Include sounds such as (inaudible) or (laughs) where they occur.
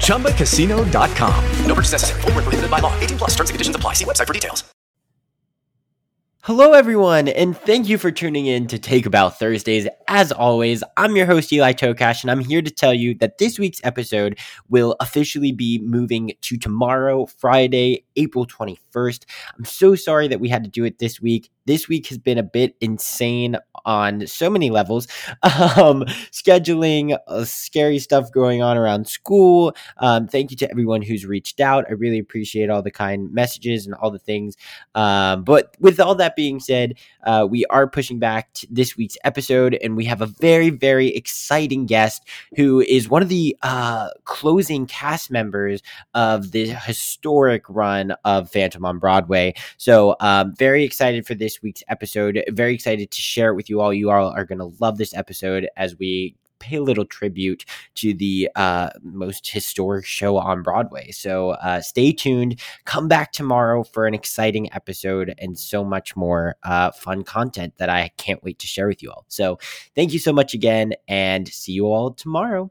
ChumbaCasino.com. No purchase necessary. Void were prohibited by law. 18 plus. Terms and conditions apply. See website for details. Hello, everyone, and thank you for tuning in to Take About Thursdays. As always, I'm your host, Eli Tokash, and I'm here to tell you that this week's episode will officially be moving to tomorrow, Friday, April 21st. I'm so sorry that we had to do it this week. This week has been a bit insane on so many levels. (laughs) Um, scheduling, uh, scary stuff going on around school. Um, thank you to everyone who's reached out. I really appreciate all the kind messages and all the things. Um, but with all that being said, uh, we are pushing back this week's episode, and we have a very, very exciting guest who is one of the uh, closing cast members of the historic run of Phantom on Broadway. So, um, very excited for this week's episode. Very excited to share it with you all. You all are going to love this episode as we pay a little tribute to the uh, most historic show on Broadway. So uh, stay tuned. Come back tomorrow for an exciting episode and so much more uh, fun content that I can't wait to share with you all. So thank you so much again and see you all tomorrow.